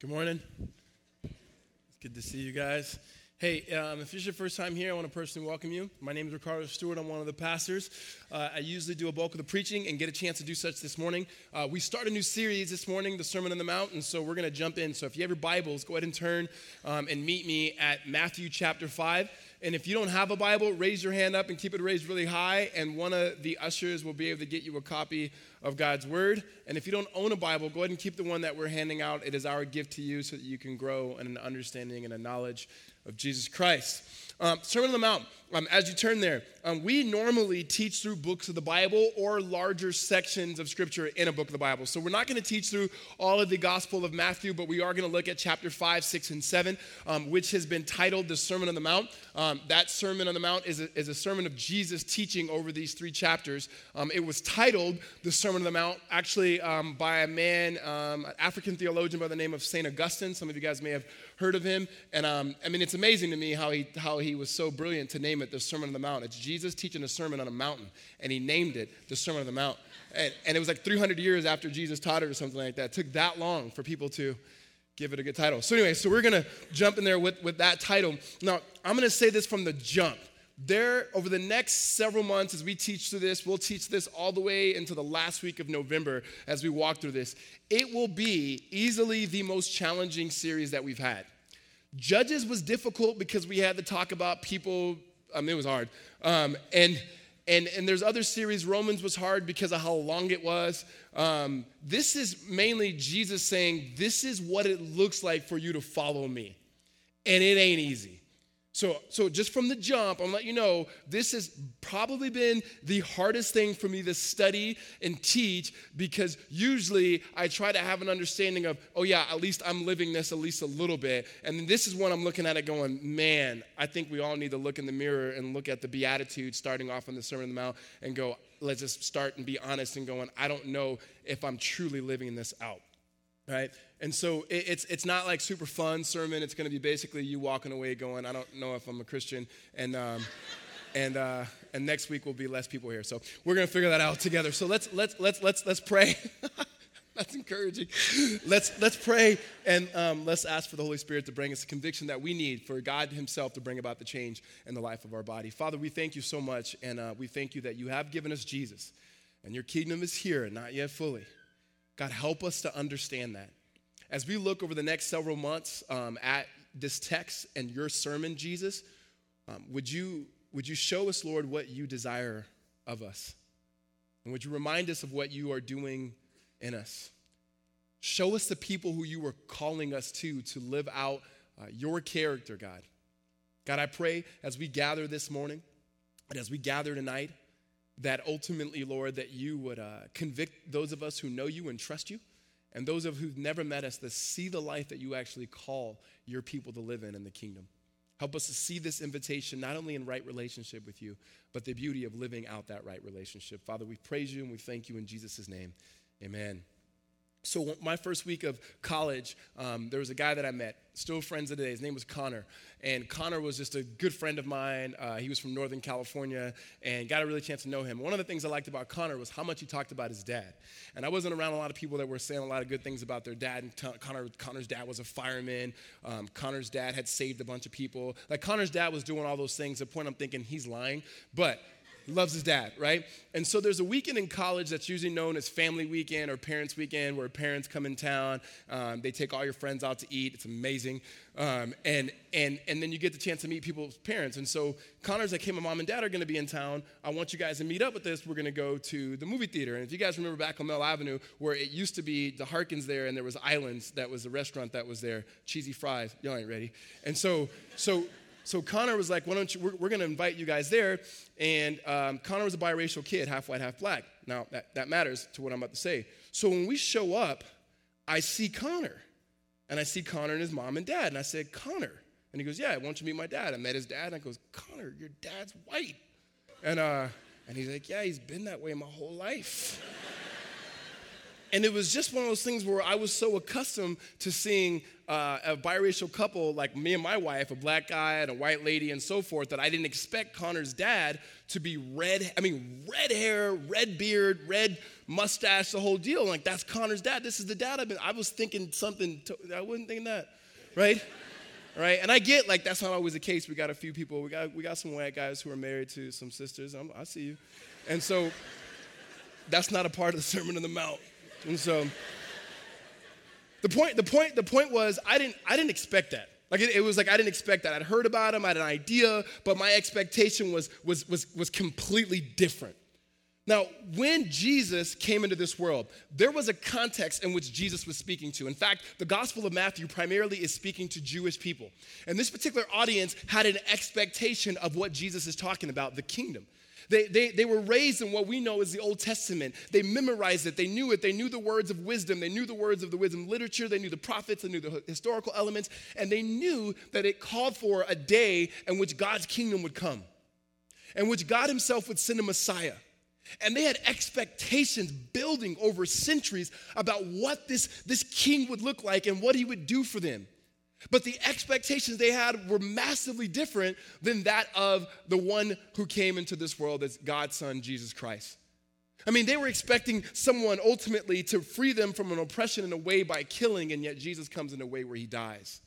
Good morning. It's good to see you guys. Hey, um, if this is your first time here, I want to personally welcome you. My name is Ricardo Stewart. I'm one of the pastors. Uh, I usually do a bulk of the preaching and get a chance to do such this morning. Uh, we start a new series this morning, the Sermon on the Mount, and so we're going to jump in. So if you have your Bibles, go ahead and turn um, and meet me at Matthew chapter 5. And if you don't have a Bible, raise your hand up and keep it raised really high, and one of the ushers will be able to get you a copy of God's Word. And if you don't own a Bible, go ahead and keep the one that we're handing out. It is our gift to you so that you can grow in an understanding and a knowledge of Jesus Christ. Um, Sermon on the Mount, um, as you turn there, um, we normally teach through books of the Bible or larger sections of Scripture in a book of the Bible. So we're not going to teach through all of the Gospel of Matthew, but we are going to look at chapter 5, 6, and 7, um, which has been titled the Sermon on the Mount. Um, that Sermon on the Mount is a, is a sermon of Jesus teaching over these three chapters. Um, it was titled the Sermon on the Mount, actually by a man, an African theologian by the name of St. Augustine. Some of you guys may have heard of him. And um, I mean, it's amazing to me how he, how he was so brilliant to name it the Sermon on the Mount. It's Jesus teaching a sermon on a mountain, and he named it the Sermon on the Mount. And, and it was like 300 years after Jesus taught it or something like that. It took that long for people to give it a good title. So, anyway, so we're going to jump in there with, with that title. Now, I'm going to say this from the jump there over the next several months as we teach through this we'll teach this all the way into the last week of november as we walk through this it will be easily the most challenging series that we've had judges was difficult because we had to talk about people i mean it was hard. Um, and and and there's other series. Romans was hard because of how long it was. Um, this is mainly jesus saying this is what it looks like for you to follow me. And it ain't easy so, so just from the jump, I'm let you know this has probably been the hardest thing for me to study and teach because usually I try to have an understanding of, oh yeah, at least I'm living this at least a little bit. And this is when I'm looking at it going, man, I think we all need to look in the mirror and look at the Beatitudes starting off on the Sermon on the Mount and go, let's just start and be honest and going, I don't know if I'm truly living this out right? And so it's, it's not like super fun sermon. It's going to be basically you walking away going, I don't know if I'm a Christian. And, um, and, uh, and next week will be less people here. So we're going to figure that out together. So let's, let's, let's, let's, let's pray. That's encouraging. Let's, let's pray and um, let's ask for the Holy Spirit to bring us the conviction that we need for God Himself to bring about the change in the life of our body. Father, we thank you so much, and uh, we thank you that you have given us Jesus, and your kingdom is here not yet fully. God, help us to understand that. As we look over the next several months um, at this text and your sermon, Jesus, um, would, you, would you show us, Lord, what you desire of us? And would you remind us of what you are doing in us? Show us the people who you are calling us to, to live out uh, your character, God. God, I pray as we gather this morning and as we gather tonight, that ultimately, Lord, that you would uh, convict those of us who know you and trust you, and those of who've never met us to see the life that you actually call your people to live in in the kingdom. Help us to see this invitation not only in right relationship with you, but the beauty of living out that right relationship. Father, we praise you and we thank you in Jesus' name. Amen. So, my first week of college, um, there was a guy that I met, still friends today. His name was Connor. And Connor was just a good friend of mine. Uh, he was from Northern California and got a really chance to know him. One of the things I liked about Connor was how much he talked about his dad. And I wasn't around a lot of people that were saying a lot of good things about their dad. And t- Connor, Connor's dad was a fireman. Um, Connor's dad had saved a bunch of people. Like, Connor's dad was doing all those things. The point, I'm thinking he's lying. But loves his dad, right? And so there's a weekend in college that's usually known as family weekend or parents weekend where parents come in town. Um, they take all your friends out to eat. It's amazing. Um, and, and, and then you get the chance to meet people's parents. And so Connor's like, hey, my mom and dad are going to be in town. I want you guys to meet up with us. We're going to go to the movie theater. And if you guys remember back on Mill Avenue where it used to be the Harkins there and there was Islands, that was the restaurant that was there, cheesy fries. Y'all ain't ready. And so, so so Connor was like, why don't you, we're, we're going to invite you guys there. And um, Connor was a biracial kid, half white, half black. Now, that, that matters to what I'm about to say. So when we show up, I see Connor. And I see Connor and his mom and dad. And I said, Connor. And he goes, yeah, why don't you meet my dad? I met his dad. And I goes, Connor, your dad's white. And, uh, and he's like, yeah, he's been that way my whole life. And it was just one of those things where I was so accustomed to seeing uh, a biracial couple like me and my wife, a black guy and a white lady, and so forth, that I didn't expect Connor's dad to be red. I mean, red hair, red beard, red mustache, the whole deal. Like that's Connor's dad. This is the dad I've been. I was thinking something. To, I wasn't thinking that, right? right? And I get like that's not always the case. We got a few people. We got we got some white guys who are married to some sisters. I'm, I see you, and so that's not a part of the Sermon on the Mount. And so the point, the point, the point was I didn't, I didn't expect that. Like it, it, was like I didn't expect that. I'd heard about him, I had an idea, but my expectation was was was was completely different. Now, when Jesus came into this world, there was a context in which Jesus was speaking to. In fact, the Gospel of Matthew primarily is speaking to Jewish people. And this particular audience had an expectation of what Jesus is talking about, the kingdom. They, they, they were raised in what we know as the Old Testament. They memorized it, they knew it, they knew the words of wisdom, they knew the words of the wisdom literature, they knew the prophets, they knew the historical elements, and they knew that it called for a day in which God's kingdom would come, in which God Himself would send a Messiah. And they had expectations building over centuries about what this, this king would look like and what he would do for them. But the expectations they had were massively different than that of the one who came into this world as God's son, Jesus Christ. I mean, they were expecting someone ultimately to free them from an oppression in a way by killing, and yet Jesus comes in a way where he dies.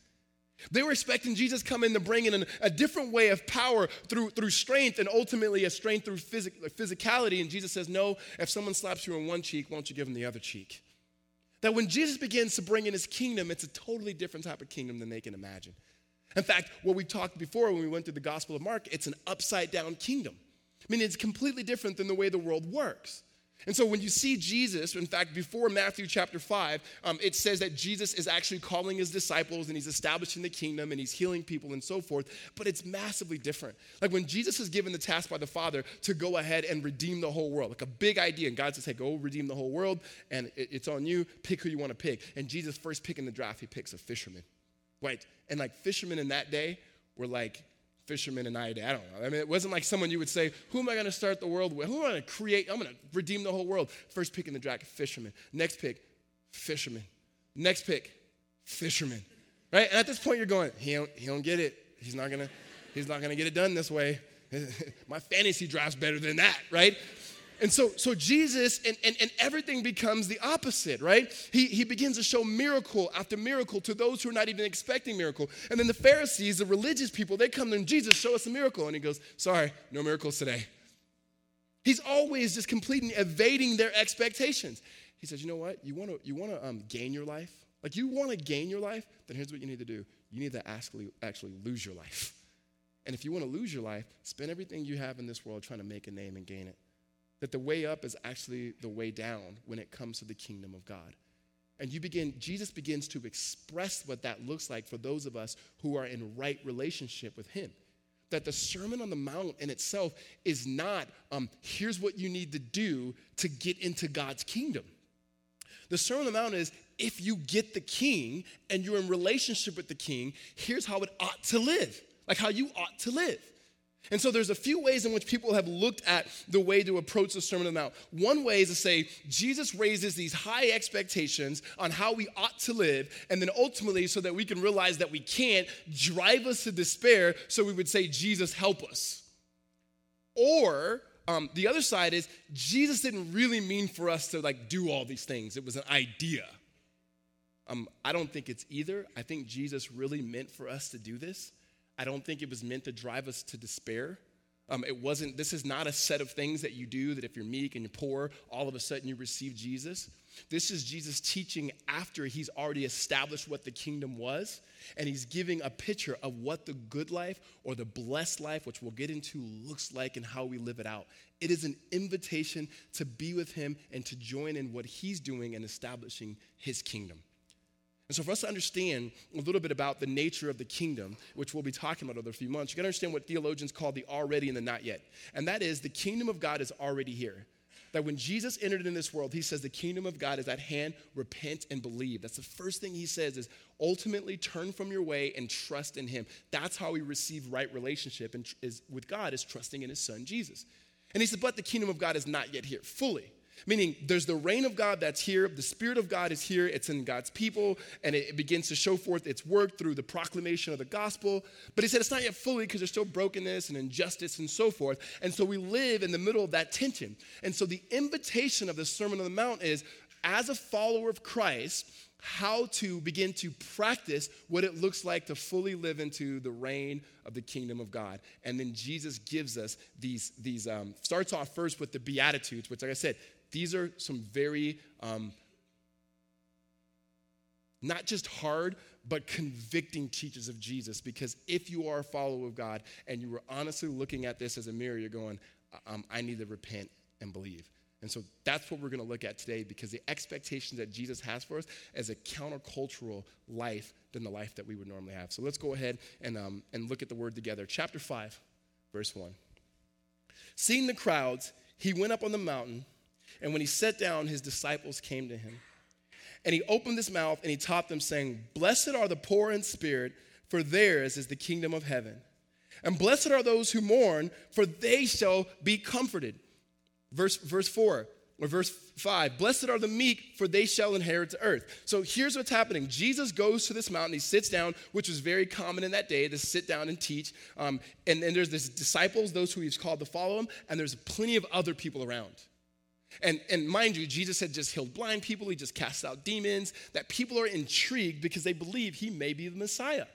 They were expecting Jesus come in to bring in a different way of power through, through strength and ultimately a strength through physic, physicality. And Jesus says, No, if someone slaps you on one cheek, why don't you give them the other cheek? That when Jesus begins to bring in his kingdom, it's a totally different type of kingdom than they can imagine. In fact, what we talked before when we went through the Gospel of Mark, it's an upside down kingdom. I mean, it's completely different than the way the world works. And so when you see Jesus, in fact, before Matthew chapter 5, um, it says that Jesus is actually calling his disciples and he's establishing the kingdom and he's healing people and so forth, but it's massively different. Like when Jesus is given the task by the Father to go ahead and redeem the whole world, like a big idea, and God says, hey, go redeem the whole world, and it, it's on you, pick who you want to pick. And Jesus, first picking the draft, he picks a fisherman. Right? And like fishermen in that day were like fishermen and I, I don't know. I mean, it wasn't like someone you would say, Who am I going to start the world with? Who am I going to create? I'm going to redeem the whole world. First pick in the draft, fisherman. Next pick, fisherman. Next pick, fisherman. Right? And at this point, you're going, He don't, he don't get it. He's not going to. He's not going to get it done this way. My fantasy draft's better than that, right? And so, so Jesus and, and, and everything becomes the opposite, right? He, he begins to show miracle after miracle to those who are not even expecting miracle. And then the Pharisees, the religious people, they come to Jesus, show us a miracle. And he goes, Sorry, no miracles today. He's always just completely evading their expectations. He says, You know what? You want to you wanna, um, gain your life? Like, you want to gain your life? Then here's what you need to do you need to actually, actually lose your life. And if you want to lose your life, spend everything you have in this world trying to make a name and gain it that the way up is actually the way down when it comes to the kingdom of God. And you begin, Jesus begins to express what that looks like for those of us who are in right relationship with Him. That the Sermon on the Mount in itself is not, um, here's what you need to do to get into God's kingdom. The Sermon on the Mount is, if you get the king and you're in relationship with the king, here's how it ought to live, like how you ought to live. And so there's a few ways in which people have looked at the way to approach the Sermon on the Mount. One way is to say Jesus raises these high expectations on how we ought to live, and then ultimately, so that we can realize that we can't, drive us to despair, so we would say, Jesus, help us. Or um, the other side is Jesus didn't really mean for us to like do all these things. It was an idea. Um, I don't think it's either. I think Jesus really meant for us to do this. I don't think it was meant to drive us to despair. Um, it wasn't, this is not a set of things that you do that if you're meek and you're poor, all of a sudden you receive Jesus. This is Jesus teaching after he's already established what the kingdom was, and he's giving a picture of what the good life or the blessed life, which we'll get into, looks like and how we live it out. It is an invitation to be with him and to join in what he's doing and establishing his kingdom. And so, for us to understand a little bit about the nature of the kingdom, which we'll be talking about over a few months, you gotta understand what theologians call the already and the not yet. And that is the kingdom of God is already here. That when Jesus entered in this world, he says the kingdom of God is at hand, repent and believe. That's the first thing he says is ultimately turn from your way and trust in him. That's how we receive right relationship and is with God is trusting in his son Jesus. And he said, but the kingdom of God is not yet here fully. Meaning, there's the reign of God that's here, the Spirit of God is here, it's in God's people, and it, begins to show forth its work through the proclamation of the gospel. But he said it's not yet fully because there's still brokenness and injustice and so forth. And so we live in the middle of that tension. And so the invitation of the Sermon on the Mount is as a follower of Christ, how to begin to practice what it looks like to fully live into the reign of the kingdom of God. And then Jesus gives us these, these um, starts off first with the Beatitudes, which, like I said, these are some very, um, not just hard, but convicting teachers of Jesus. Because if you are a follower of God and you were honestly looking at this as a mirror, you're going, um, I need to repent and believe. And so that's what we're going to look at today because the expectations that Jesus has for us is a countercultural life than the life that we would normally have. So let's go ahead and, um, and look at the word together. Chapter 5, verse 1. Seeing the crowds, he went up on the mountain and when he sat down, his disciples came to him. And he opened his mouth and he taught them, saying, Blessed are the poor in spirit, for theirs is the kingdom of heaven. And blessed are those who mourn, for they shall be comforted. Verse, verse 4 or verse 5 Blessed are the meek, for they shall inherit the earth. So here's what's happening Jesus goes to this mountain, he sits down, which was very common in that day to sit down and teach. Um, and then there's this disciples, those who he's called to follow him, and there's plenty of other people around. And, and mind you, Jesus had just healed blind people, he just cast out demons, that people are intrigued because they believe he may be the Messiah.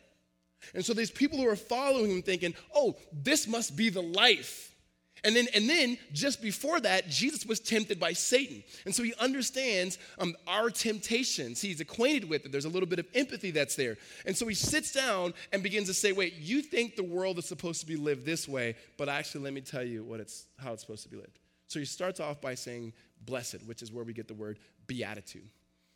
And so there's people who are following him thinking, oh, this must be the life. And then, and then just before that, Jesus was tempted by Satan. And so he understands um, our temptations. He's acquainted with it. There's a little bit of empathy that's there. And so he sits down and begins to say, wait, you think the world is supposed to be lived this way, but actually, let me tell you what it's, how it's supposed to be lived. So he starts off by saying blessed, which is where we get the word beatitude.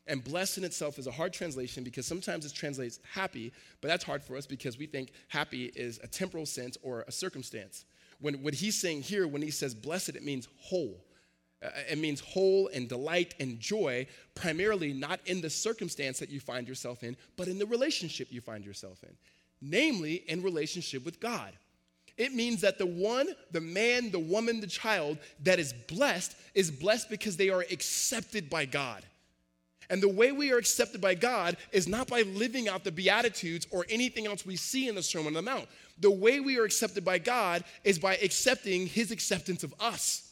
And blessed in itself is a hard translation because sometimes it translates happy, but that's hard for us because we think happy is a temporal sense or a circumstance. When what he's saying here, when he says blessed, it means whole. Uh, it means whole and delight and joy, primarily not in the circumstance that you find yourself in, but in the relationship you find yourself in, namely in relationship with God. It means that the one, the man, the woman, the child that is blessed is blessed because they are accepted by God. And the way we are accepted by God is not by living out the Beatitudes or anything else we see in the Sermon on the Mount. The way we are accepted by God is by accepting His acceptance of us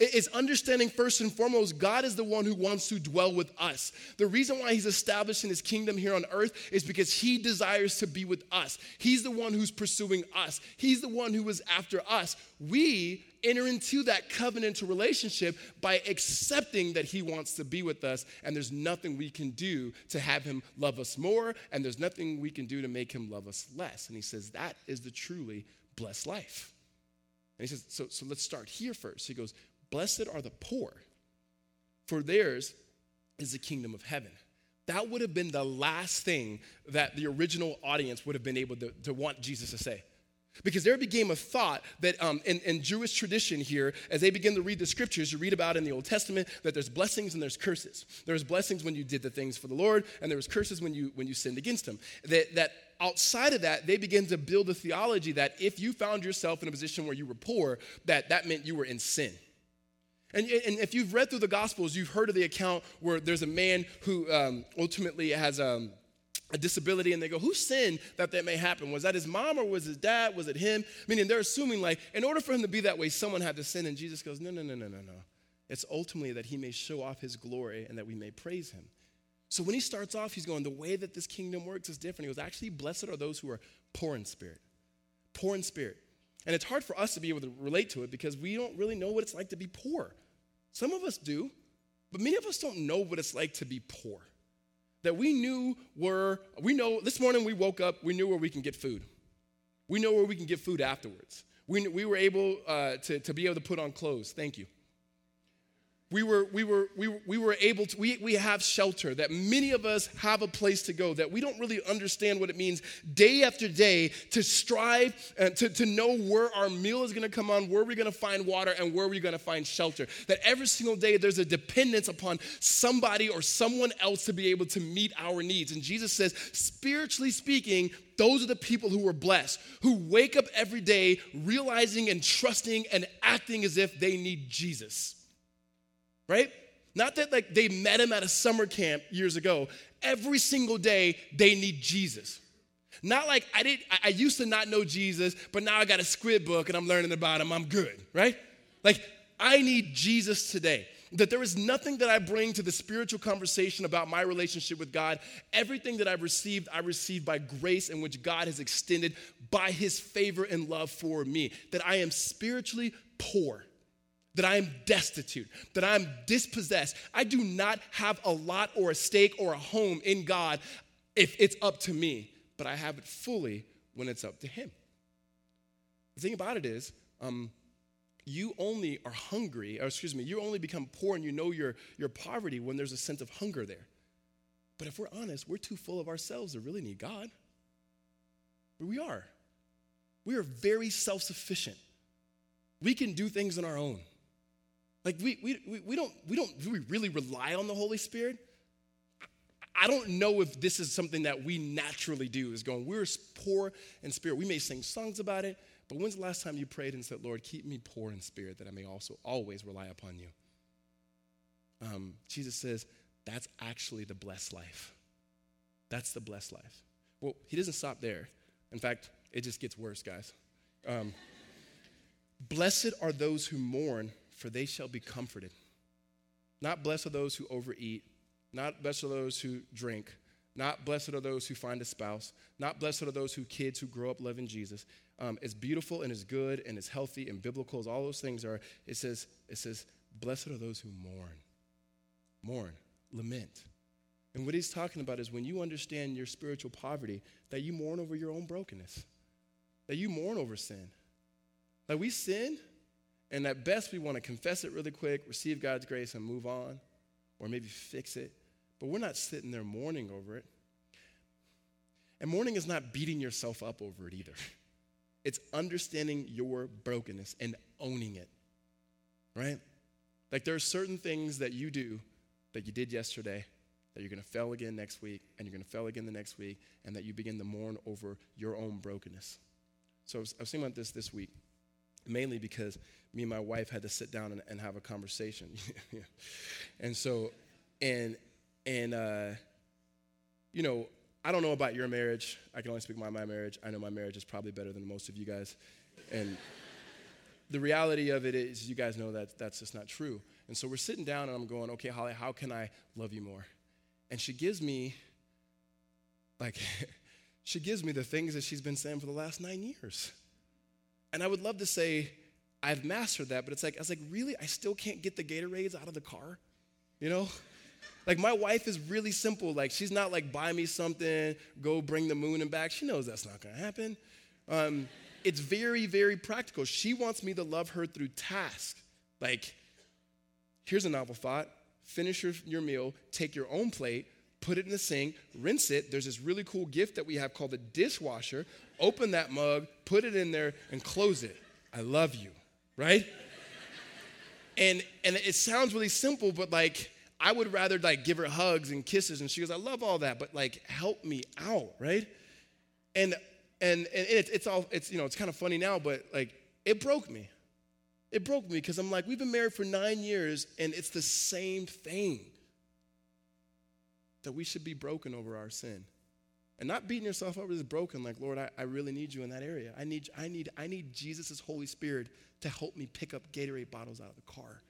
is understanding first and foremost God is the one who wants to dwell with us. The reason why He's establishing His kingdom here on earth is because He desires to be with us. He's the one who's pursuing us, He's the one who is after us. We enter into that covenantal relationship by accepting that He wants to be with us, and there's nothing we can do to have Him love us more, and there's nothing we can do to make Him love us less. And He says that is the truly blessed life. And he says, so, so let's start here first. He goes, Blessed are the poor, for theirs is the kingdom of heaven. That would have been the last thing that the original audience would have been able to, to want Jesus to say. Because there became a thought that um, in, in, Jewish tradition here, as they begin to read the scriptures, you read about in the Old Testament that there's blessings and there's curses. There's blessings when you did the things for the Lord, and there was curses when you when you sinned against Him. That, that outside of that, they begin to build a theology that if you found yourself in a position where you were poor, that that meant you were in sin. And, and if you've read through the Gospels, you've heard of the account where there's a man who um, ultimately has um, a disability, and they go, Who sinned that that may happen? Was that his mom or was his dad? Was it him? Meaning they're assuming, like, in order for him to be that way, someone had to sin. And Jesus goes, No, no, no, no, no, no. It's ultimately that he may show off his glory and that we may praise him. So when he starts off, he's going, The way that this kingdom works is different. He goes, Actually, blessed are those who are poor in spirit. Poor in spirit. And it's hard for us to be able to relate to it because we don't really know what it's like to be poor. Some of us do, but many of us don't know what it's like to be poor. That we knew were, we know, this morning we woke up, we knew where we can get food. We know where we can get food afterwards. We, we were able uh, to, to be able to put on clothes. Thank you we were, we were, we we were able to, we, we have shelter, that many of us have a place to go, that we don't really understand what it means day after day to strive and to, to know where our meal is gonna come on, where we're gonna find water, and where we're gonna find shelter. That every single day there's a dependence upon somebody or someone else to be able to meet our needs. And Jesus says, spiritually speaking, those are the people who are blessed, who wake up every day realizing and trusting and acting as if they need Jesus. Right? Not that like they met him at a summer camp years ago. Every single day they need Jesus. Not like I did I used to not know Jesus, but now I got a squid book and I'm learning about him. I'm good, right? Like I need Jesus today. That there is nothing that I bring to the spiritual conversation about my relationship with God. Everything that I've received, I received by grace in which God has extended by his favor and love for me. That I am spiritually poor that I am destitute, that I'm dispossessed. I do not have a lot or a stake or a home in God if it's up to me, but I have it fully when it's up to Him. The thing about it is, um, you only are hungry, or excuse me, you only become poor and you know your, your poverty when there's a sense of hunger there. But if we're honest, we're too full of ourselves to really need God. But we are. We are very self sufficient. We can do things on our own. Like we, we, we, don't, we don't do we really rely on the Holy Spirit? I don't know if this is something that we naturally do, is going, we're poor in spirit. We may sing songs about it, but when's the last time you prayed and said, Lord, keep me poor in spirit that I may also always rely upon you? Um, Jesus says, that's actually the blessed life. That's the blessed life. Well, he doesn't stop there. In fact, it just gets worse, guys. Um, blessed are those who mourn, for they shall be comforted. Not blessed are those who overeat, not blessed are those who drink, not blessed are those who find a spouse, not blessed are those who kids who grow up loving Jesus. Um, as beautiful and as good and as healthy and biblical as all those things are, it says, it says, blessed are those who mourn. Mourn, lament. And what he's talking about is when you understand your spiritual poverty, that you mourn over your own brokenness, that you mourn over sin. Like we sin, and at best, we want to confess it really quick, receive God's grace, and move on, or maybe fix it. But we're not sitting there mourning over it. And mourning is not beating yourself up over it either. It's understanding your brokenness and owning it, right? Like there are certain things that you do that you did yesterday that you're going to fail again next week, and you're going to fail again the next week, and that you begin to mourn over your own brokenness. So I was, thinking about this this week mainly because me and my wife had to sit down and, and have a conversation. and so, and, and, uh, you know, I don't know about your marriage. I can only speak about my marriage. I know my marriage is probably better than most of you guys. And the reality of it is, you guys know that that's just not true. And so we're sitting down and I'm going, okay, Holly, how can I love you more? And she gives me, like, she gives me the things that she's been saying for the last nine years. And I would love to say, I've mastered that, but it's like, I was like, really? I still can't get the Gatorades out of the car? You know? Like, my wife is really simple. Like, she's not like, buy me something, go bring the moon and back. She knows that's not gonna happen. Um, it's very, very practical. She wants me to love her through task. Like, here's a novel thought finish your, your meal, take your own plate, put it in the sink, rinse it. There's this really cool gift that we have called the dishwasher. Open that mug, put it in there, and close it. I love you, right? and and it sounds really simple, but like I would rather like give her hugs and kisses, and she goes, I love all that, but like help me out, right? And and and it's, it's all it's you know it's kind of funny now, but like it broke me. It broke me because I'm like, we've been married for nine years, and it's the same thing that we should be broken over our sin. And not beating yourself up as broken, like, Lord, I, I really need you in that area. I need, I need, I need Jesus' Holy Spirit to help me pick up Gatorade bottles out of the car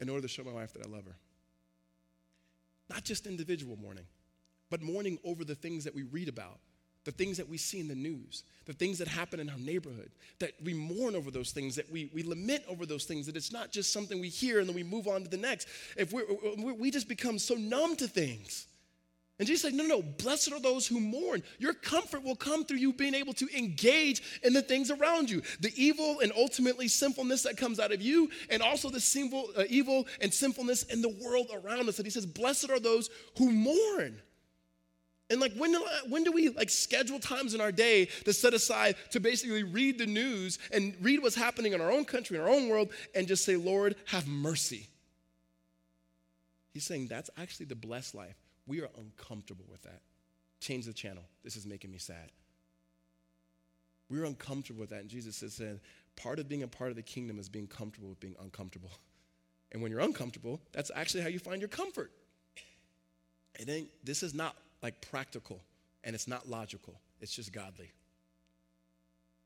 in order to show my wife that I love her. Not just individual mourning, but mourning over the things that we read about the things that we see in the news, the things that happen in our neighborhood, that we mourn over those things, that we, we lament over those things, that it's not just something we hear and then we move on to the next. If we're, we just become so numb to things. And Jesus said, No, no, no, blessed are those who mourn. Your comfort will come through you being able to engage in the things around you. The evil and ultimately sinfulness that comes out of you, and also the sinful, uh, evil and sinfulness in the world around us. And he says, Blessed are those who mourn. And like when do, when do we like schedule times in our day to set aside to basically read the news and read what's happening in our own country, in our own world, and just say, Lord, have mercy? He's saying that's actually the blessed life. We are uncomfortable with that. Change the channel. This is making me sad. We're uncomfortable with that. And Jesus says, part of being a part of the kingdom is being comfortable with being uncomfortable. And when you're uncomfortable, that's actually how you find your comfort. And then this is not like practical and it's not logical, it's just godly.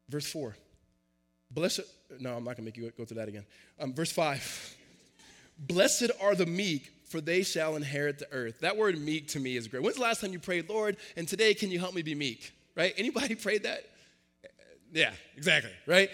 Verse 4. Blessed, no, I'm not gonna make you go through that again. Um, verse 5. Blessed are the meek, for they shall inherit the earth. That word meek to me is great. When's the last time you prayed, Lord, and today can you help me be meek? Right? Anybody prayed that? Yeah, exactly, right?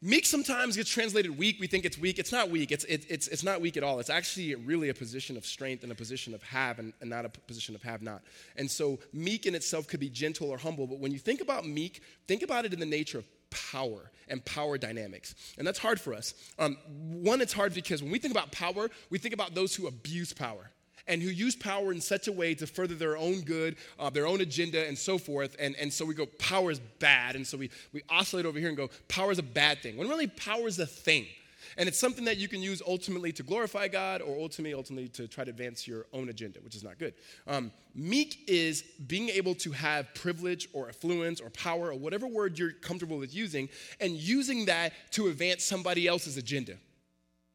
Meek sometimes gets translated weak. We think it's weak. It's not weak. It's, it, it's, it's not weak at all. It's actually really a position of strength and a position of have and, and not a position of have not. And so, meek in itself could be gentle or humble. But when you think about meek, think about it in the nature of power and power dynamics. And that's hard for us. Um, one, it's hard because when we think about power, we think about those who abuse power and who use power in such a way to further their own good, uh, their own agenda, and so forth. And, and so we go, power is bad. And so we, we oscillate over here and go, power is a bad thing. When really, power is a thing. And it's something that you can use ultimately to glorify God or ultimately, ultimately to try to advance your own agenda, which is not good. Um, meek is being able to have privilege or affluence or power or whatever word you're comfortable with using and using that to advance somebody else's agenda.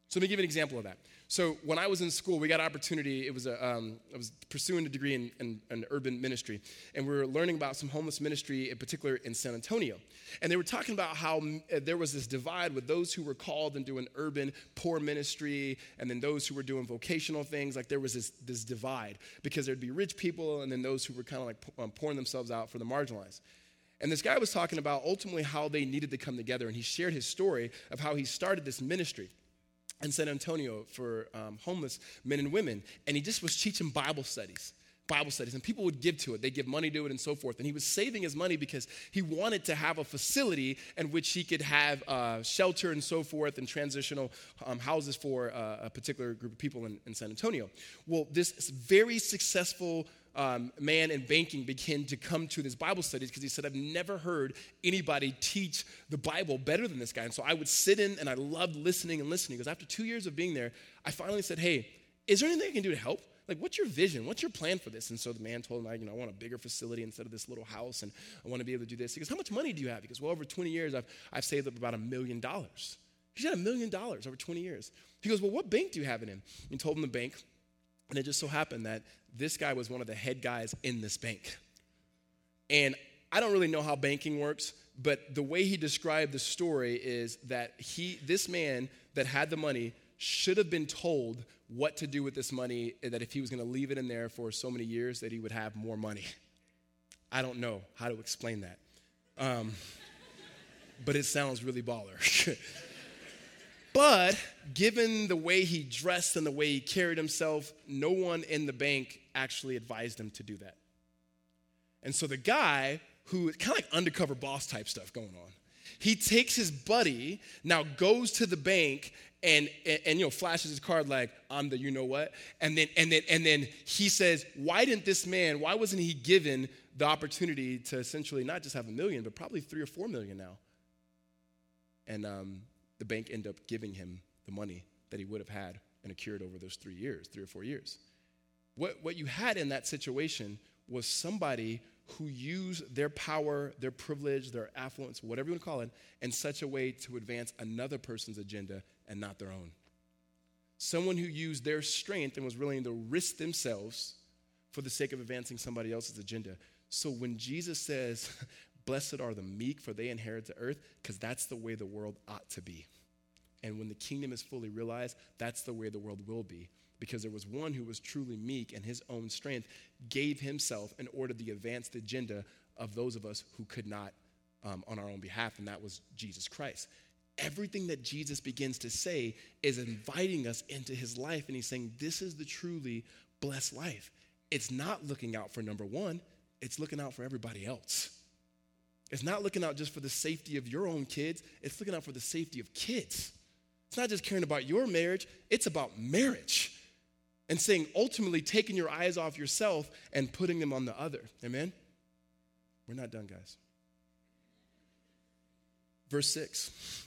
So let me give you an example of that. So when I was in school, we got opportunity. It was a, um, I was pursuing a degree in, in, in, urban ministry, and we were learning about some homeless ministry, in particular in San Antonio. And they were talking about how uh, there was this divide with those who were called and doing urban poor ministry, and then those who were doing vocational things. Like there was this, this divide because there'd be rich people, and then those who were kind of like um, pouring themselves out for the marginalized. And this guy was talking about ultimately how they needed to come together, and he shared his story of how he started this ministry in San Antonio for um, homeless men and women. And he just was teaching Bible studies. Bible studies, and people would give to it. They give money to it and so forth. And he was saving his money because he wanted to have a facility in which he could have uh, shelter and so forth and transitional um, houses for uh, a particular group of people in, in San Antonio. Well, this very successful um, man in banking began to come to this Bible studies because he said, I've never heard anybody teach the Bible better than this guy. And so I would sit in and I loved listening and listening because after two years of being there, I finally said, Hey, is there anything I can do to help? Like, what's your vision? What's your plan for this? And so the man told him, I, you know, I want a bigger facility instead of this little house, and I want to be able to do this. He goes, How much money do you have? He goes, Well, over 20 years, I've, I've saved up about a million dollars. He said, A million dollars over 20 years. He goes, Well, what bank do you have it in? And told him the bank. And it just so happened that this guy was one of the head guys in this bank. And I don't really know how banking works, but the way he described the story is that he, this man that had the money, should have been told what to do with this money, that if he was going to leave it in there for so many years, that he would have more money. I don't know how to explain that. Um, but it sounds really baller. But given the way he dressed and the way he carried himself, no one in the bank actually advised him to do that. And so the guy who kind of like undercover boss type stuff going on, he takes his buddy, now goes to the bank and, and, and, you know flashes his card like I'm the you know what and then and then and then he says why didn't this man why wasn't he given the opportunity to essentially not just have a million but probably three or four million now and um, the bank ended up giving him the money that he would have had and accrued over those three years, three or four years. What, what you had in that situation was somebody who used their power, their privilege, their affluence, whatever you want to call it, in such a way to advance another person's agenda and not their own. Someone who used their strength and was willing to risk themselves for the sake of advancing somebody else's agenda. So when Jesus says, Blessed are the meek, for they inherit the earth, because that's the way the world ought to be. And when the kingdom is fully realized, that's the way the world will be. Because there was one who was truly meek and his own strength gave himself in order the agenda of those of us who could not um, on our own behalf, and that was Jesus Christ. Everything that Jesus begins to say is inviting us into his life, and he's saying, This is the truly blessed life. It's not looking out for number one, it's looking out for everybody else. It's not looking out just for the safety of your own kids, it's looking out for the safety of kids. It's not just caring about your marriage, it's about marriage. And saying, ultimately, taking your eyes off yourself and putting them on the other. Amen? We're not done, guys. Verse 6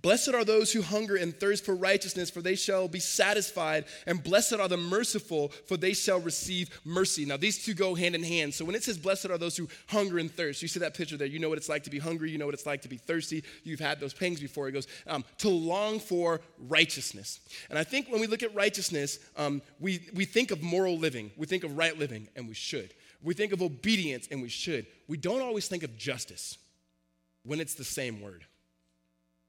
Blessed are those who hunger and thirst for righteousness, for they shall be satisfied. And blessed are the merciful, for they shall receive mercy. Now, these two go hand in hand. So, when it says, Blessed are those who hunger and thirst, you see that picture there. You know what it's like to be hungry. You know what it's like to be thirsty. You've had those pangs before. It goes, um, To long for righteousness. And I think when we look at righteousness, um, we, we think of moral living, we think of right living, and we should. We think of obedience, and we should. We don't always think of justice when it's the same word.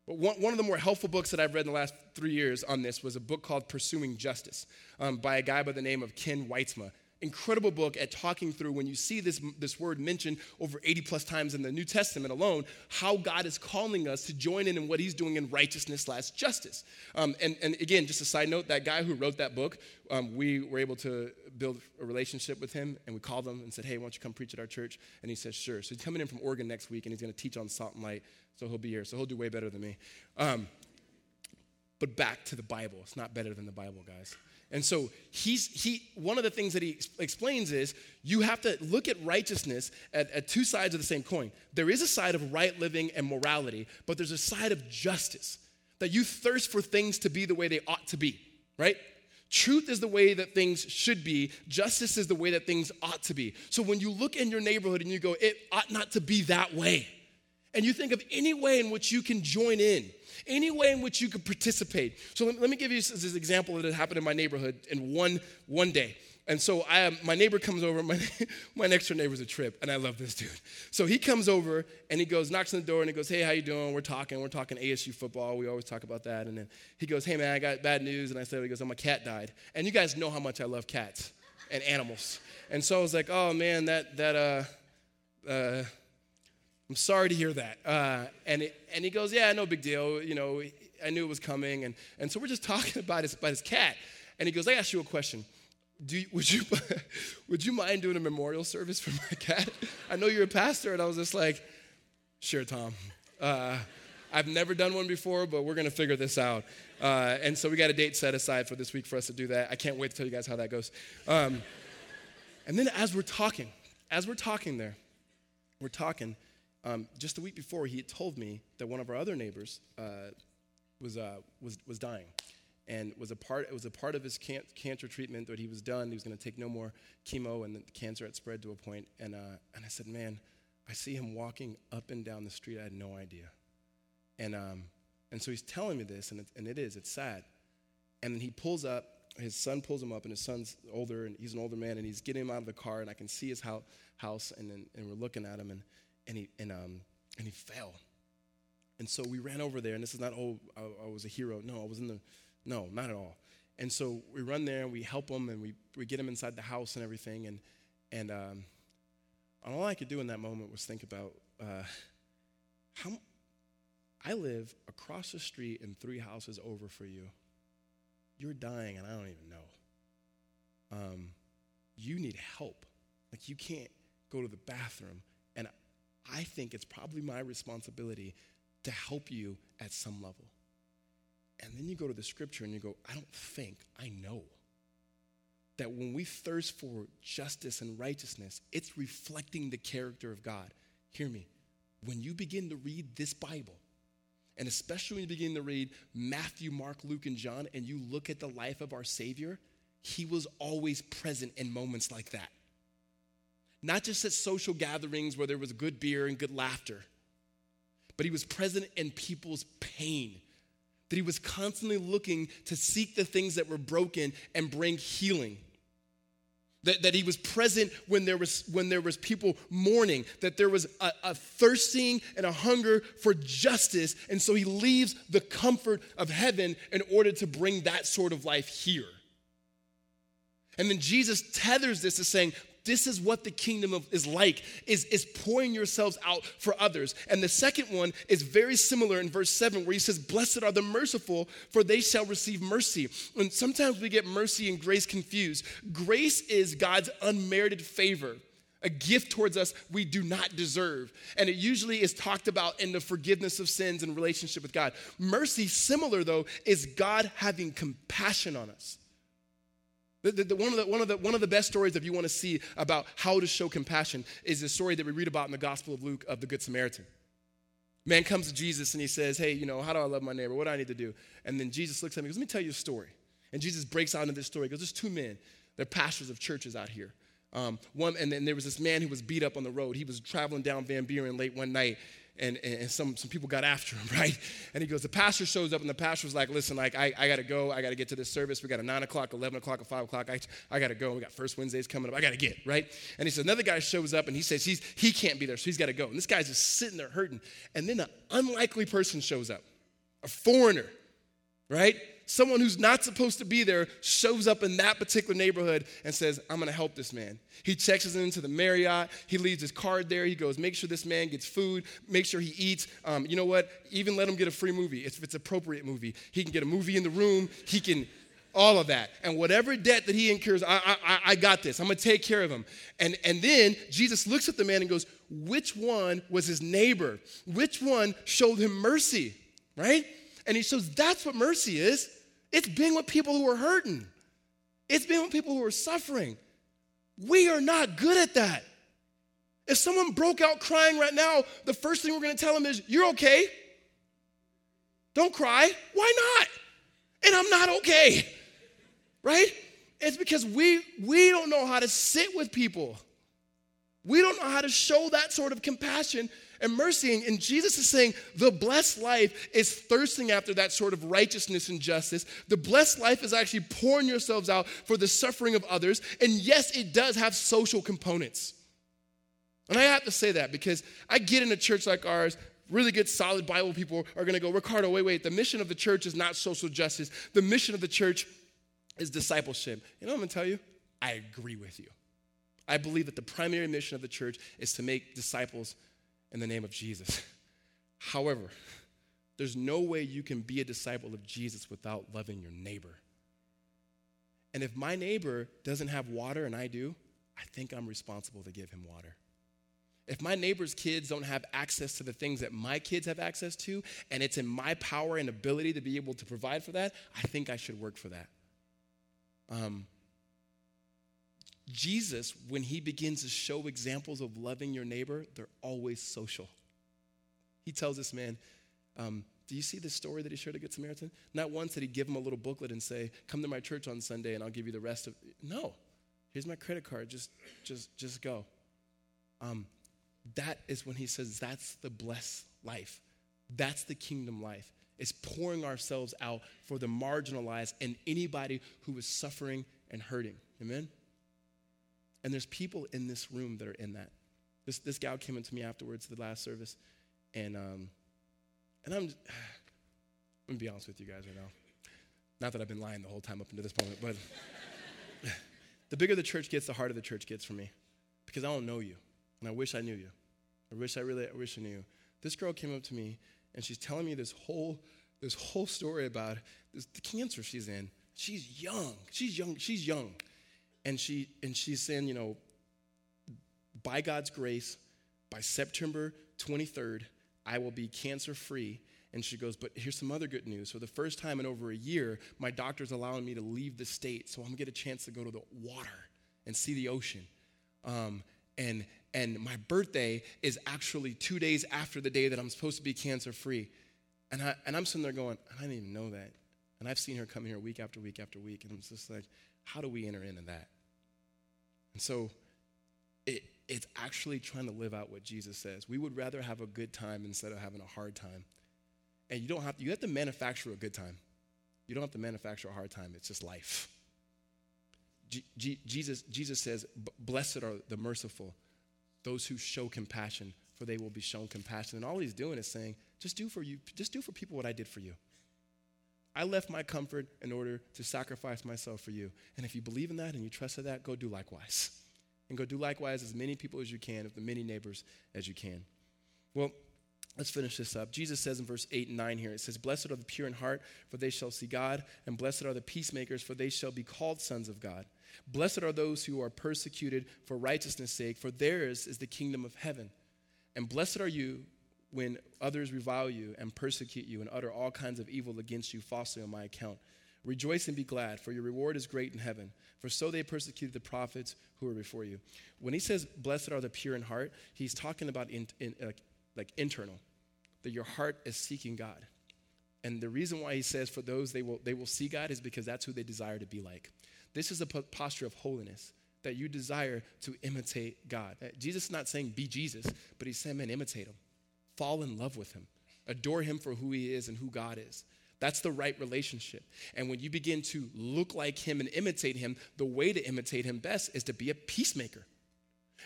But one, one of the more helpful books that I've read in the last three years on this was a book called Pursuing Justice um, by a guy by the name of Ken Wytsma. Incredible book at talking through when you see this, this word mentioned over 80 plus times in the New Testament alone, how God is calling us to join in in what he's doing in righteousness slash justice. Um, and, and again, just a side note, that guy who wrote that book, um, we were able to build a relationship with him and we called him and said, hey, why don't you come preach at our church? And he says, sure. So he's coming in from Oregon next week and he's going to teach on salt and light so he'll be here. So he'll do way better than me. Um, but back to the Bible. It's not better than the Bible, guys. And so he's he one of the things that he explains is you have to look at righteousness at, at two sides of the same coin. There is a side of right living and morality, but there's a side of justice. That you thirst for things to be the way they ought to be, right? Truth is the way that things should be. Justice is the way that things ought to be. So when you look in your neighborhood and you go, it ought not to be that way and you think of any way in which you can join in, any way in which you could participate. So let, let me give you this example that happened in my neighborhood in one, one day. And so I, my neighbor comes over. My, my next door neighbor's a trip, and I love this dude. So he comes over and he goes, knocks on the door, and he goes, "Hey, how you doing? We're talking. We're talking ASU football. We always talk about that." And then he goes, "Hey, man, I got bad news." And I said, "He goes, oh, my cat died." And you guys know how much I love cats and animals. And so I was like, "Oh man, that that uh, uh, I'm sorry to hear that. Uh, and, it, and he goes, Yeah, no big deal. You know, I knew it was coming. And, and so we're just talking about his, about his cat. And he goes, I ask you a question. Do you, would, you, would you mind doing a memorial service for my cat? I know you're a pastor. And I was just like, Sure, Tom. Uh, I've never done one before, but we're going to figure this out. Uh, and so we got a date set aside for this week for us to do that. I can't wait to tell you guys how that goes. Um, and then as we're talking, as we're talking there, we're talking, um, just a week before, he had told me that one of our other neighbors uh, was, uh, was, was dying and was a part, it was a part of his can- cancer treatment that he was done. He was going to take no more chemo, and the cancer had spread to a point. And, uh, and I said, Man, I see him walking up and down the street. I had no idea. And, um, and so he's telling me this, and it, and it is, it's sad. And then he pulls up, his son pulls him up, and his son's older, and he's an older man, and he's getting him out of the car, and I can see his house, and, and, and we're looking at him. And, and he, and, um, and he fell. And so we ran over there, and this is not, oh, I, I, was a hero. No, I was in the, no, not at all. And so we run there, and we help him, and we, we get him inside the house and everything. And, and um, all I could do in that moment was think about uh, how I live across the street and three houses over for you. You're dying, and I don't even know. Um, you need help. Like, you can't go to the bathroom I think it's probably my responsibility to help you at some level. And then you go to the scripture and you go, I don't think, I know that when we thirst for justice and righteousness, it's reflecting the character of God. Hear me. When you begin to read this Bible, and especially when you begin to read Matthew, Mark, Luke, and John, and you look at the life of our Savior, he was always present in moments like that not just at social gatherings where there was good beer and good laughter, but he was present in people's pain. That he was constantly looking to seek the things that were broken and bring healing. That, that he was present when there was when there was people mourning, that there was a, a thirsting and a hunger for justice, and so he leaves the comfort of heaven in order to bring that sort of life here. And then Jesus tethers this to saying, this is what the kingdom of, is like is, is pouring yourselves out for others and the second one is very similar in verse 7 where he says blessed are the merciful for they shall receive mercy and sometimes we get mercy and grace confused grace is god's unmerited favor a gift towards us we do not deserve. And it usually is talked about in the forgiveness of sins and relationship with God. Mercy, similar though, is God having compassion on us. The, the, the, one, of the, one, of the, one of the best stories, if you want to see about how to show compassion, is the story that we read about in the Gospel of Luke of the Good Samaritan. Man comes to Jesus and he says, Hey, you know, how do I love my neighbor? What do I need to do? And then Jesus looks at me and goes, Let me tell you a story. And Jesus breaks out into this story. He goes, There's two men. They're pastors of churches out here. Um, one, and then there was this man who was beat up on the road. He was traveling down Van Buren late one night, and, and some, some people got after him, right? And he goes, the pastor shows up, and the pastor was like, listen, like, I, I got to go. I got to get to this service. We got a 9 o'clock, 11 o'clock, or 5 o'clock. I, I got to go. We got First Wednesdays coming up. I got to get, right? And he says, another guy shows up, and he says he's, he can't be there, so he's got to go. And this guy's just sitting there hurting. And then an unlikely person shows up, a foreigner, right? Someone who's not supposed to be there shows up in that particular neighborhood and says, I'm gonna help this man. He checks us into the Marriott. He leaves his card there. He goes, make sure this man gets food, make sure he eats. Um, you know what? Even let him get a free movie if it's appropriate movie. He can get a movie in the room. He can all of that. And whatever debt that he incurs, I, I, I got this. I'm going to take care of him. And, and then Jesus looks at the man and goes, Which one was his neighbor? Which one showed him mercy? Right? And he shows that's what mercy is. It's being with people who are hurting, it's being with people who are suffering. We are not good at that. If someone broke out crying right now, the first thing we're going to tell them is, You're okay. Don't cry. Why not? And I'm not okay. Right? It's because we we don't know how to sit with people. We don't know how to show that sort of compassion and mercy. And Jesus is saying the blessed life is thirsting after that sort of righteousness and justice. The blessed life is actually pouring yourselves out for the suffering of others. And yes, it does have social components. And I have to say that because I get in a church like ours, really good, solid Bible people are going to go, Ricardo, wait, wait, the mission of the church is not social justice. The mission of the church is discipleship. You know what I'm going to tell you? I agree with you. I believe that the primary mission of the church is to make disciples in the name of Jesus. However, there's no way you can be a disciple of Jesus without loving your neighbor. And if my neighbor doesn't have water and I do, I think I'm responsible to give him water. If my neighbor's kids don't have access to the things that my kids have access to, and it's in my power and ability to be able to provide for that, I think I should work for that. Um, Jesus, when he begins to show examples of loving your neighbor, they're always social. He tells this man, um, Do you see the story that he shared a Good Samaritan? Not once did he give him a little booklet and say, Come to my church on Sunday and I'll give you the rest of No. Here's my credit card. Just, just, just go. Um, that is when he says that's the blessed life. That's the kingdom life. It's pouring ourselves out for the marginalized and anybody who is suffering and hurting. Amen? And there's people in this room that are in that. This, this gal came into me afterwards, the last service, and, um, and I'm, I'm gonna be honest with you guys right now. Not that I've been lying the whole time up until this moment, but the bigger the church gets, the harder the church gets for me because I don't know you, and I wish I knew you. I wish I really, I wish I knew you. This girl came up to me, and she's telling me this whole, this whole story about this, the cancer she's in. She's young. She's young. She's young and she and she's saying, you know, by God's grace, by September 23rd, I will be cancer free. And she goes, but here's some other good news. For the first time in over a year, my doctor's allowing me to leave the state, so I'm gonna get a chance to go to the water and see the ocean. Um, and and my birthday is actually two days after the day that I'm supposed to be cancer free. And I and I'm sitting there going, I didn't even know that. And I've seen her come here week after week after week, and I'm just like, how do we enter into that? And so it, it's actually trying to live out what Jesus says. We would rather have a good time instead of having a hard time. And you don't have to, you have to manufacture a good time. You don't have to manufacture a hard time. It's just life. G- G- Jesus, Jesus says, Blessed are the merciful, those who show compassion, for they will be shown compassion. And all he's doing is saying, just do for you, just do for people what I did for you. I left my comfort in order to sacrifice myself for you. And if you believe in that and you trust in that, go do likewise. And go do likewise as many people as you can, with the many neighbors as you can. Well, let's finish this up. Jesus says in verse 8 and 9 here, it says, Blessed are the pure in heart, for they shall see God, and blessed are the peacemakers, for they shall be called sons of God. Blessed are those who are persecuted for righteousness' sake, for theirs is the kingdom of heaven. And blessed are you when others revile you and persecute you and utter all kinds of evil against you falsely on my account. Rejoice and be glad, for your reward is great in heaven. For so they persecuted the prophets who were before you. When he says, Blessed are the pure in heart, he's talking about in, in, uh, like internal. that your heart is seeking God. And the reason why he says for those they will, they will see God is because that's who they desire to be like. This is a posture of holiness that you desire to imitate God. Uh, Jesus is not saying be Jesus, but he's saying, man, imitate him. Fall in love with him. Adore him for who he is and who God is. That's the right relationship. And when you begin to look like him and imitate him, the way to imitate him best is to be a peacemaker.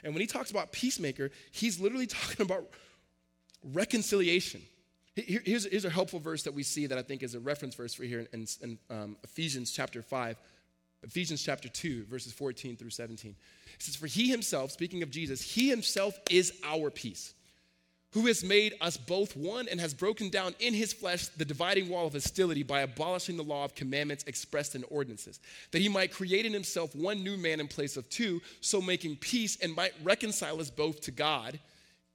And when he talks about peacemaker, he's literally talking about reconciliation. Here's, here's a helpful verse that we see that I think is a reference verse for here in, in um, Ephesians chapter 5, Ephesians chapter 2, verses 14 through 17. It says, For he himself, speaking of Jesus, he himself is our peace who has made us both one and has broken down in his flesh the dividing wall of hostility by abolishing the law of commandments expressed in ordinances, that he might create in himself one new man in place of two, so making peace and might reconcile us both to God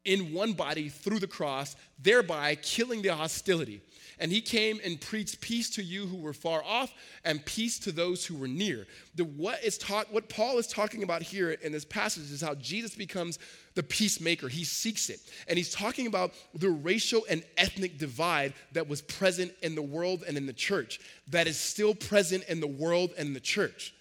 in one body through the cross, thereby killing the hostility. And he came and preached peace to you who were far off and peace to those who were near. The, what, is taught, what Paul is talking about here in this passage is how Jesus becomes the peacemaker. He seeks it. And he's talking about the racial and ethnic divide that was present in the world and in the church, that is still present in the world and the church.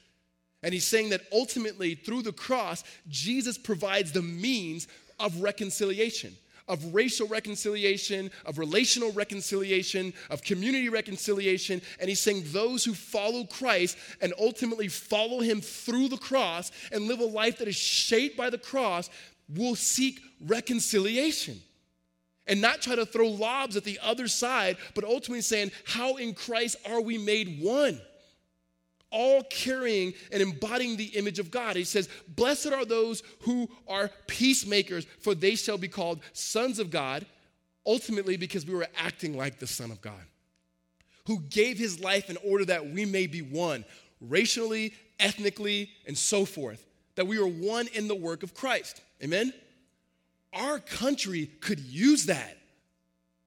And he's saying that ultimately, through the cross, Jesus provides the means of reconciliation of racial reconciliation, of relational reconciliation, of community reconciliation. And he's saying those who follow Christ and ultimately follow him through the cross and live a life that is shaped by the cross will seek reconciliation and not try to throw lobs at the other side, but ultimately saying, How in Christ are we made one? all carrying and embodying the image of God. He says, Blessed are those who are peacemakers, for they shall be called sons of God, ultimately because we were acting like the Son of God, who gave his life in order that we may be one, racially, ethnically, and so forth, that we are one in the work of Christ. Amen? Our country could use that.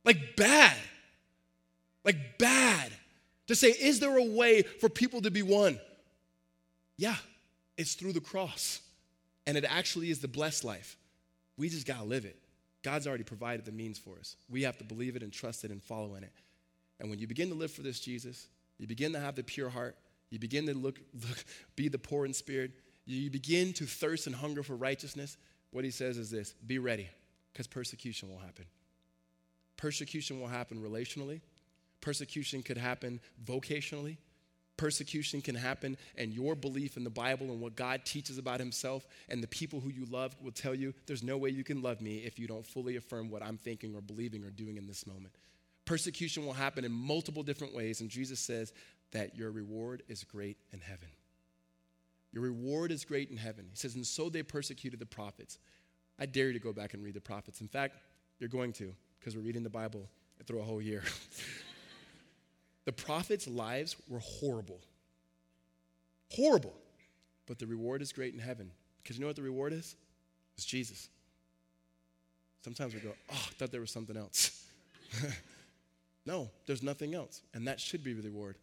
Like bad. Like bad. To say, is there a way for people to be one? Yeah, it's through the cross. And it actually is the blessed life. We just got to live it. God's already provided the means for us. We have to believe it and trust it and follow in it. And when you begin to live for this Jesus, you begin to have the pure heart, you begin to look, look be the poor in spirit, you begin to thirst and hunger for righteousness. What he says is this be ready, because persecution will happen. Persecution will happen relationally, Persecution could happen vocationally. Persecution can happen, and your belief in the Bible and what God teaches about Himself and the people who you love will tell you there's no way you can love me if you don't fully affirm what I'm thinking or believing or doing in this moment. Persecution will happen in multiple different ways, and Jesus says that your reward is great in heaven. Your reward is great in heaven. He says, and so they persecuted the prophets. I dare you to go back and read the prophets. In fact, you're going to, because we're reading the Bible through a whole year. The prophets' lives were horrible. Horrible. But the reward is great in heaven. Because you know what the reward is? It's Jesus. Sometimes we go, oh, I thought there was something else. no, there's nothing else. And that should be the reward,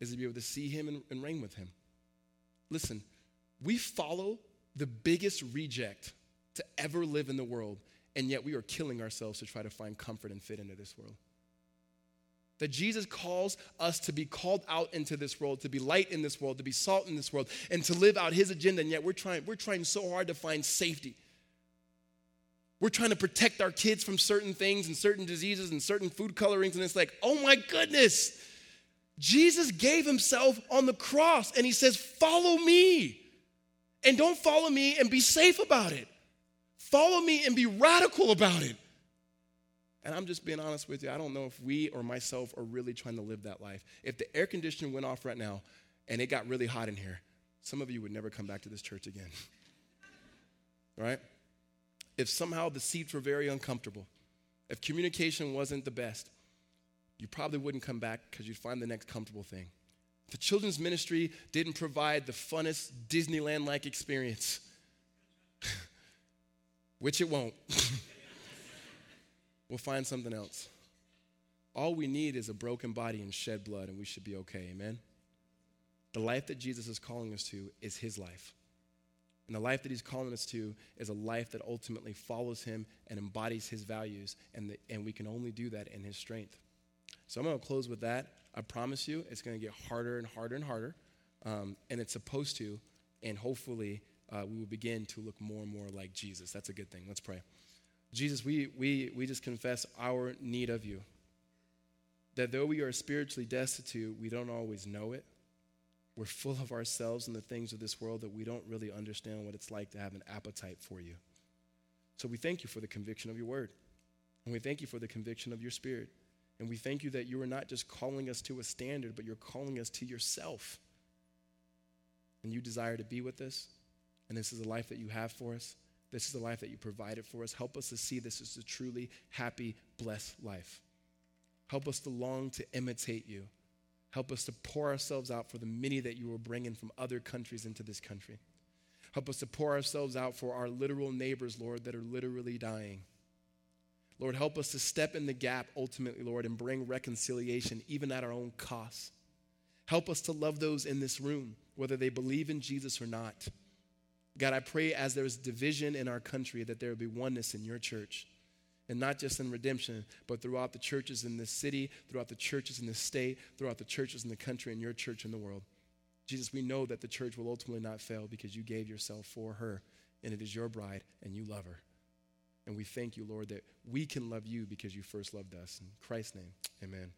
is to be able to see him and, and reign with him. Listen, we follow the biggest reject to ever live in the world, and yet we are killing ourselves to try to find comfort and fit into this world. That Jesus calls us to be called out into this world, to be light in this world, to be salt in this world, and to live out his agenda. And yet we're trying, we're trying so hard to find safety. We're trying to protect our kids from certain things and certain diseases and certain food colorings. And it's like, oh my goodness, Jesus gave himself on the cross and he says, follow me. And don't follow me and be safe about it. Follow me and be radical about it. And I'm just being honest with you. I don't know if we or myself are really trying to live that life. If the air conditioning went off right now and it got really hot in here, some of you would never come back to this church again. right? If somehow the seats were very uncomfortable, if communication wasn't the best, you probably wouldn't come back because you'd find the next comfortable thing. The children's ministry didn't provide the funnest Disneyland like experience, which it won't. we'll find something else. All we need is a broken body and shed blood, and we should be okay. Amen? The life that Jesus is calling us to is his life. And the life that he's calling us to is a life that ultimately follows him and embodies his values, and, the, and we can only do that in his strength. So I'm going to close with that. I promise you, it's going to get harder and harder and harder, um, and it's supposed to, and hopefully uh, we will begin to look more and more like Jesus. That's a good thing. Let's pray. Jesus, we, we, we just confess our need of you. That though we are spiritually destitute, we don't always know it. We're full of ourselves and the things of this world that we don't really understand what it's like to have an appetite for you. So we thank you for the conviction of your word. And we thank you for the conviction of your spirit. And we thank you that you are not just calling us to a standard, but you're calling us to yourself. And you desire to be with us. And this is a life that you have for us. This is the life that you provided for us. Help us to see this as a truly happy, blessed life. Help us to long to imitate you. Help us to pour ourselves out for the many that you are bringing from other countries into this country. Help us to pour ourselves out for our literal neighbors, Lord, that are literally dying. Lord, help us to step in the gap ultimately, Lord, and bring reconciliation even at our own cost. Help us to love those in this room, whether they believe in Jesus or not. God, I pray as there's division in our country that there will be oneness in your church and not just in redemption, but throughout the churches in this city, throughout the churches in this state, throughout the churches in the country, and your church in the world. Jesus, we know that the church will ultimately not fail because you gave yourself for her, and it is your bride, and you love her. And we thank you, Lord, that we can love you because you first loved us. In Christ's name, amen.